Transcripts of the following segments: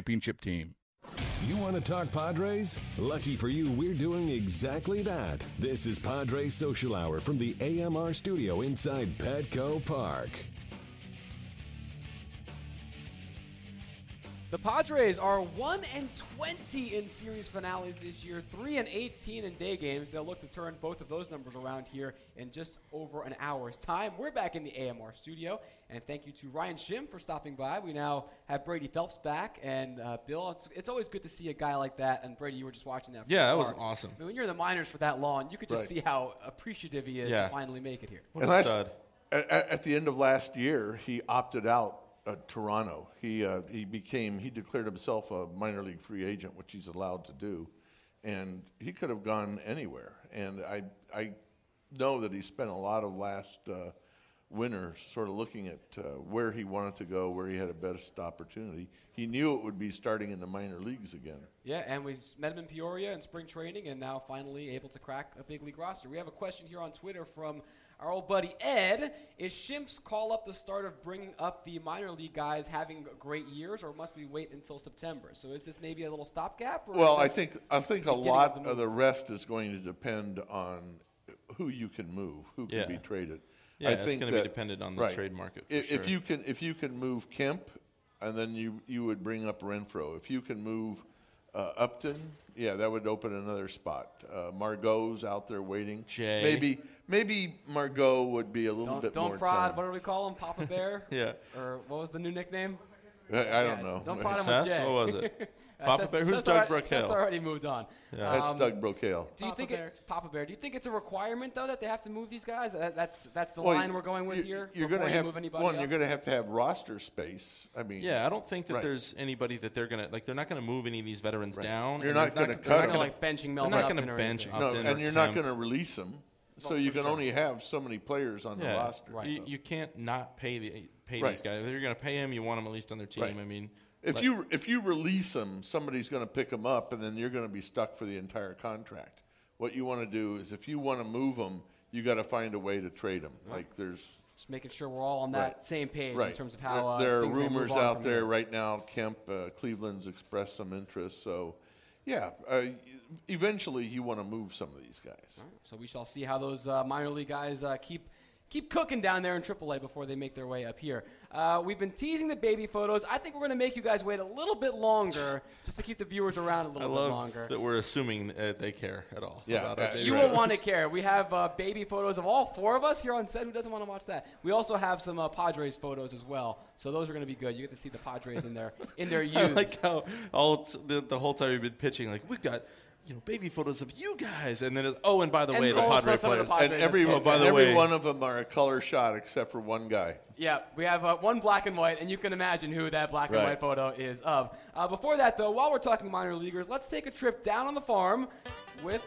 championship team. You want to talk Padres? Lucky for you, we're doing exactly that. This is Padres Social Hour from the AMR studio inside Petco Park. The Padres are 1 and 20 in series finales this year, 3 and 18 in day games. They'll look to turn both of those numbers around here in just over an hour's time. We're back in the AMR studio, and thank you to Ryan Schimpf for stopping by. We now have Brady Phelps back, and uh, Bill, it's, it's, always good to see a guy like that. And Brady, you were just watching that. Yeah, that was awesome. I mean, when you're in the minors for that long, you could just right. see how appreciative he is yeah. to finally make it here. What a stud. At, at the end of last year, he opted out uh, Toronto. He uh, he became he declared himself a minor league free agent, which he's allowed to do, and he could have gone anywhere. And I I know that he spent a lot of last uh, winter sort of looking at uh, where he wanted to go, where he had a best opportunity. He knew it would be starting in the minor leagues again. Yeah, and we met him in Peoria in spring training, and now finally able to crack a big league roster. We have a question here on Twitter from our old buddy Ed, is Schimpf's call up the start of bringing up the minor league guys having great years, or must we wait until September? So is this maybe a little stopgap? well, I think I think a lot of the, of the, rest is going to depend on who you can move, who can yeah. be traded. Yeah, I it's going to be dependent on the right. trade market. if, sure. if you can, if you can move Kemp, and then you you would bring up Renfroe. If you can move uh, Upton, yeah, that would open another spot. Uh, Margot's out there waiting. Jay. Maybe maybe Margot would be a little don't, bit don't more. prod. Time. What do we call him? Papa Bear. yeah. Or what was the new nickname? I, I don't know. Don't prod him with Jay. What was it? Uh, Papa Bear. Who's Doug Brocail? That's already moved on. Yeah. That's um, Doug Brocail. Do you Papa think Bear. It, Papa Bear? Do you think it's a requirement though that they have to move these guys? That, that's that's the well, line we're going with you, here. You're going to have move anybody one. Up? You're going to have to have roster space. I mean, yeah, I don't think that right. there's anybody that they're going to like. They're not going to move any of these veterans right. down. You're not going to cut. They're not going to like benching Melvin. They're not going to bench Upton. No, and you're not going to release them. So you can only have so many players on the roster. Right. You, you can't not pay the pay these guys. If you're going to pay them, you want them at least on their team. I mean. If you if you release them, somebody's going to pick them up, and then you're going to be stuck for the entire contract. What you want to do is, if you want to move them, you got to find a way to trade them. Like there's just making sure we're all on that right. same page right. in terms of how. Uh, there are rumors out there here. right now. Kemp, uh, Cleveland's expressed some interest, so yeah. Uh, eventually, you want to move some of these guys. Right. So we shall see how those uh, minor league guys uh, keep keep cooking down there in AAA before they make their way up here. Uh, we've been teasing the baby photos. I think we're going to make you guys wait a little bit longer just to keep the viewers around a little I bit longer. That we're assuming uh, they care at all. Yeah, uh, you will want to care. We have uh, baby photos of all four of us here on set. Who doesn't want to watch that? We also have some uh, Padres photos as well. So those are going to be good. You get to see the Padres in their in their youth. I like how all the, the whole time you've been pitching, like we've got you know, baby photos of you guys, and then it's, oh, and by the and way, the Padre players, the Padres and every by the every way, one of them are a color shot except for one guy. Yeah, we have uh, one black and white, and you can imagine who that black right. and white photo is of. Uh, before that, though, while we're talking minor leaguers, let's take a trip down on the farm with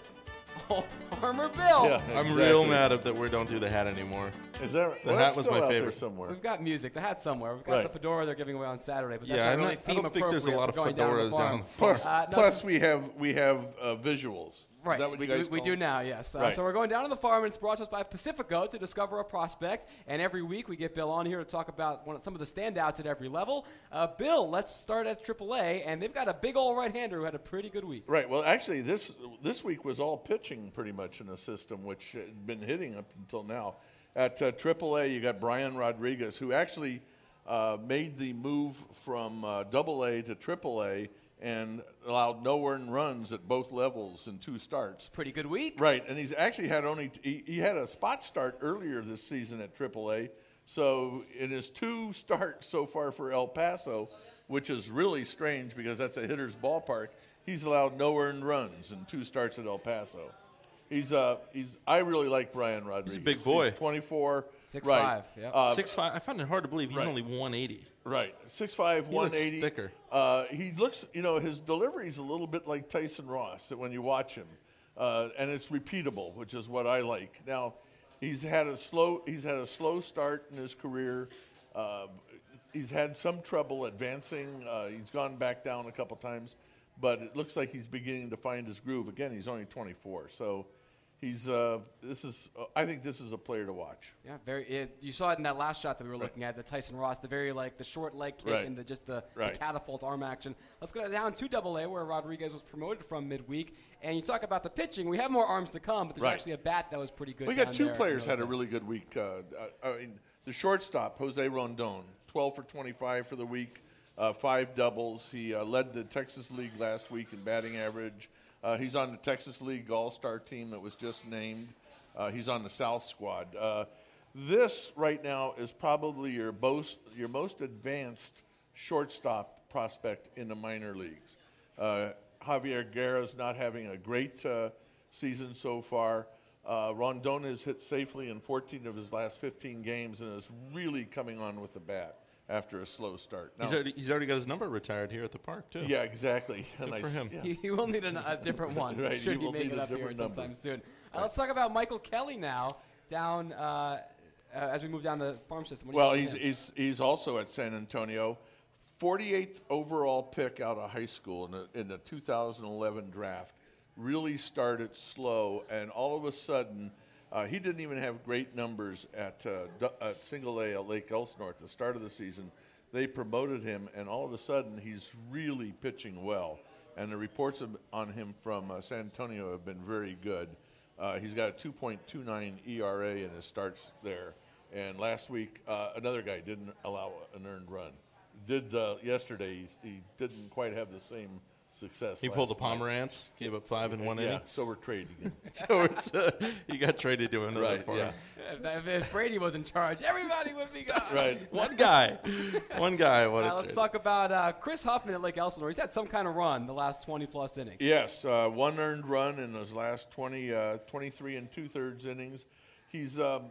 Oh, Farmer Bill. Yeah, exactly. I'm real mad at that we don't do the hat anymore. Is that right? The well, hat was my favorite. somewhere. We've got music. The hat's somewhere. We've got right. the fedora they're giving away on Saturday. But that's yeah, not really not, I don't think there's a lot of fedoras down, down the Plus, uh, plus we have we have uh, visuals. Right. we, do, we do now, yes. Uh, right. So we're going down to the farm, and it's brought to us by Pacifico to discover a prospect. And every week we get Bill on here to talk about one, some of the standouts at every level. Uh, Bill, let's start at AAA, and they've got a big old right-hander who had a pretty good week. Right. Well, actually, this this week was all pitching pretty much in a system which had been hitting up until now. At uh, AAA, you got Brian Rodriguez, who actually uh, made the move from uh, AA to AAA and allowed no earned runs at both levels in two starts. Pretty good week. Right, and he's actually had only he, he had a spot start earlier this season at AAA. So in his two starts so far for El Paso, which is really strange because that's a hitter's ballpark, he's allowed no earned runs in two starts at El Paso. He's uh he's I really like Brian Rodriguez. big boy. He's 24, Six right. five, yep. Uh, Six five. I find it hard to believe he's right. only 180. Right, 6'5", looks 180. thicker. Uh, he looks, you know, his delivery is a little bit like Tyson Ross when you watch him, uh, and it's repeatable, which is what I like. Now, he's had a slow, he's had a slow start in his career. Uh, he's had some trouble advancing. Uh, he's gone back down a couple times, but it looks like he's beginning to find his groove. Again, he's only 24, so he's. Uh, this is, uh, I think, this is a player to watch. Yeah, very. It, you saw it in that last shot that we were looking at, the Tyson Ross, the very like the short leg kick Right. and the just the, the catapult arm action. Let's go down to Double A, where Rodriguez was promoted from midweek. And you talk about the pitching. We have more arms to come, but there's Right. actually a bat that was pretty good. We got two players had a really good week. Uh, I mean, the shortstop Jose Rondon, 12 for 25 for the week, uh, five doubles. He uh, led the Texas League last week in batting average. Uh, he's on the Texas League All Star team that was just named. Uh, he's on the South squad. Uh, this right now is probably your most your most advanced shortstop prospect in the minor leagues. Uh, Javier Guerra's not having a great season so far. Uh, Rondon has hit safely in 14 of his last 15 games and is really coming on with the bat after a slow start. Now- He's already he's already got his number retired here at the park too. yeah, exactly. Good Nice- for him. yeah. He, he will need an, a different one. Right, should he he, will make need it a up here different number. sometime soon. Uh, let's talk about Michael Kelly now, down uh, uh, as we move down the farm system. What Well, he's, he's, he's also at San Antonio. 48th overall pick out of high school in the, in the 2011 draft. Really started slow, and all of a sudden, uh, he didn't even have great numbers at, uh, at single A at Lake Elsinore at the start of the season. They promoted him, and all of a sudden, he's really pitching well. And the reports on him from uh, San Antonio have been very good. Uh, he's got a 2.29 ERA in his starts there. And last week, uh, another guy didn't allow an earned run. Did uh, yesterday? He, he didn't quite have the same success. He pulled the last night. Pomeranz, gave up five in one Yeah, inning. so we're trading him. so it's, uh, he got traded to another right. farm. Yeah. If, if Brady was in charge, everybody would be gone. Right. One guy, one guy. What Uh, a let's trade. talk about uh, Chris Huffman at Lake Elsinore. He's had some kind of run the last 20 plus innings. Yes, uh, one earned run in his last 20, uh, 23 and two thirds innings. He's, um,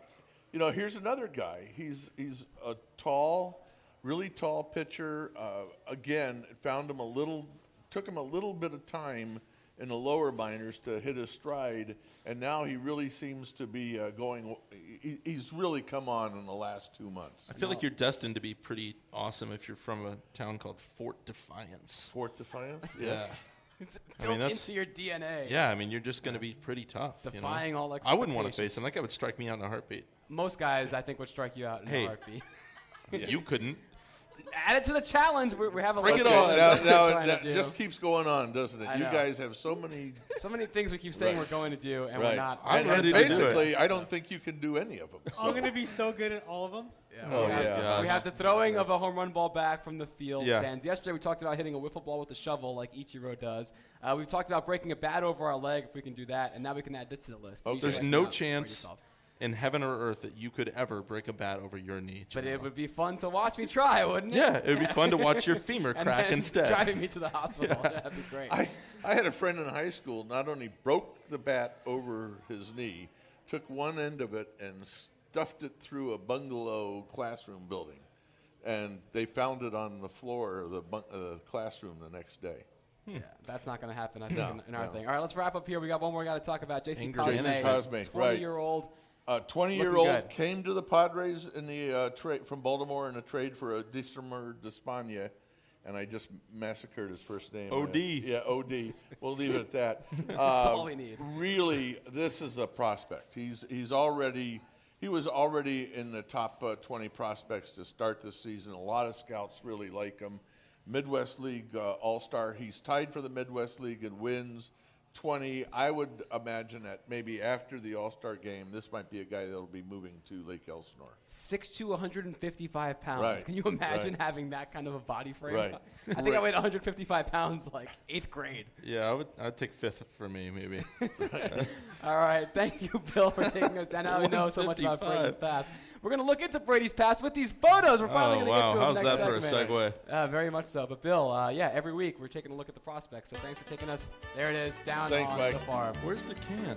you know, here's another guy. He's he's a tall, really tall pitcher. Uh, again, it found him a little, took him a little bit of time in the lower minors to hit his stride, and now he really seems to be uh, going. He, he's really come on in the last two months. I feel like you're destined to be pretty awesome if you're from a town called Fort Defiance. Fort Defiance, Yeah. yes. It's I mean, built that's- into your DNA. Yeah, I mean, you're just going to be pretty tough. you know? Defying all I wouldn't want to face him. That guy would strike me out in a heartbeat. Most guys, I think, would strike you out in Hey. a heartbeat. You couldn't. Add it to the challenge. We, we have a Bring it of on. things Now, that now to that do. just keeps going on, doesn't it? I You know. guys have so many so many things we keep saying Right. we're going to do, and right. we're not. I'm and, ready and to do it. basically, I don't think you can do any of them. I'm going to be so good at all of them. Yeah, Oh, we, have, yeah. we have the throwing of a home run ball back from the field. Yeah. And yesterday we talked about hitting a wiffle ball with a shovel like Ichiro does. Uh, we've talked about breaking a bat over our leg if we can do that, and now we can add this to the list. Okay. There's no it out for chance yourselves. In heaven or earth that you could ever break a bat over your knee. But it would be fun to watch me try, wouldn't it? Yeah, it would be fun to watch your femur crack then instead. driving me to the hospital. That'd be great. I, I had a friend in high school not only broke the bat over his knee, took one end of it and stuffed it through a bungalow classroom building. And they found it on the floor of the bun- uh, classroom the next day. Yeah, that's not going to happen, I think, No, in, in our no. thing. All right, let's wrap up here. We got one more guy to talk about. Jason Anger Cosme, Jason Cosme, right. 20 year old. A 20 year Looking old good. came to the Padres in the uh, trade from Baltimore in a trade for a Dismer Despania, and I just massacred his first name. OD. Yeah, OD. We'll leave it at that. That's all we need. Really, this is a prospect. He's he's already he was already in the top uh, 20 prospects to start this season. A lot of scouts really like him. Midwest League uh, All Star. He's tied for the Midwest League in wins, 20. I would imagine that maybe after the All Star game, this might be a guy that'll be moving to Lake Elsinore. Six to 155 pounds. Right, Can you imagine right. having that kind of a body frame? Right. I think I weighed 155 pounds like eighth grade. Yeah, I would. I'd take fifth for me, maybe. All right, thank you, Bill, for taking us down. Now we know so much about 155. Brady's past. We're going to look into Brady's past with these photos. We're finally Oh, going to wow. get to him How's next that for a segue? Uh, very much so. But Bill, uh, yeah, every week we're taking a look at the prospects. So thanks for taking us. There it is, down Thanks, on Mike. the farm. Where's the can?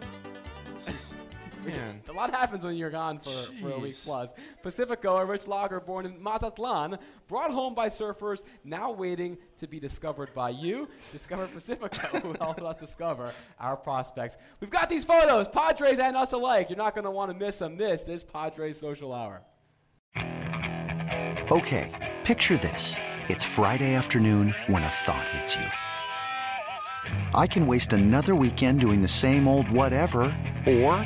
This is man. A lot happens when you're gone for, for a week plus. Pacifico, a rich lager born in Mazatlan, brought home by surfers, now waiting to be discovered by you. Discover Pacifico, who helped us discover our prospects. We've got these photos, Padres and us alike. You're not going to want to miss them. This is Padres Social Hour. Okay, picture this. It's Friday afternoon when a thought hits you. I can waste another weekend doing the same old whatever, or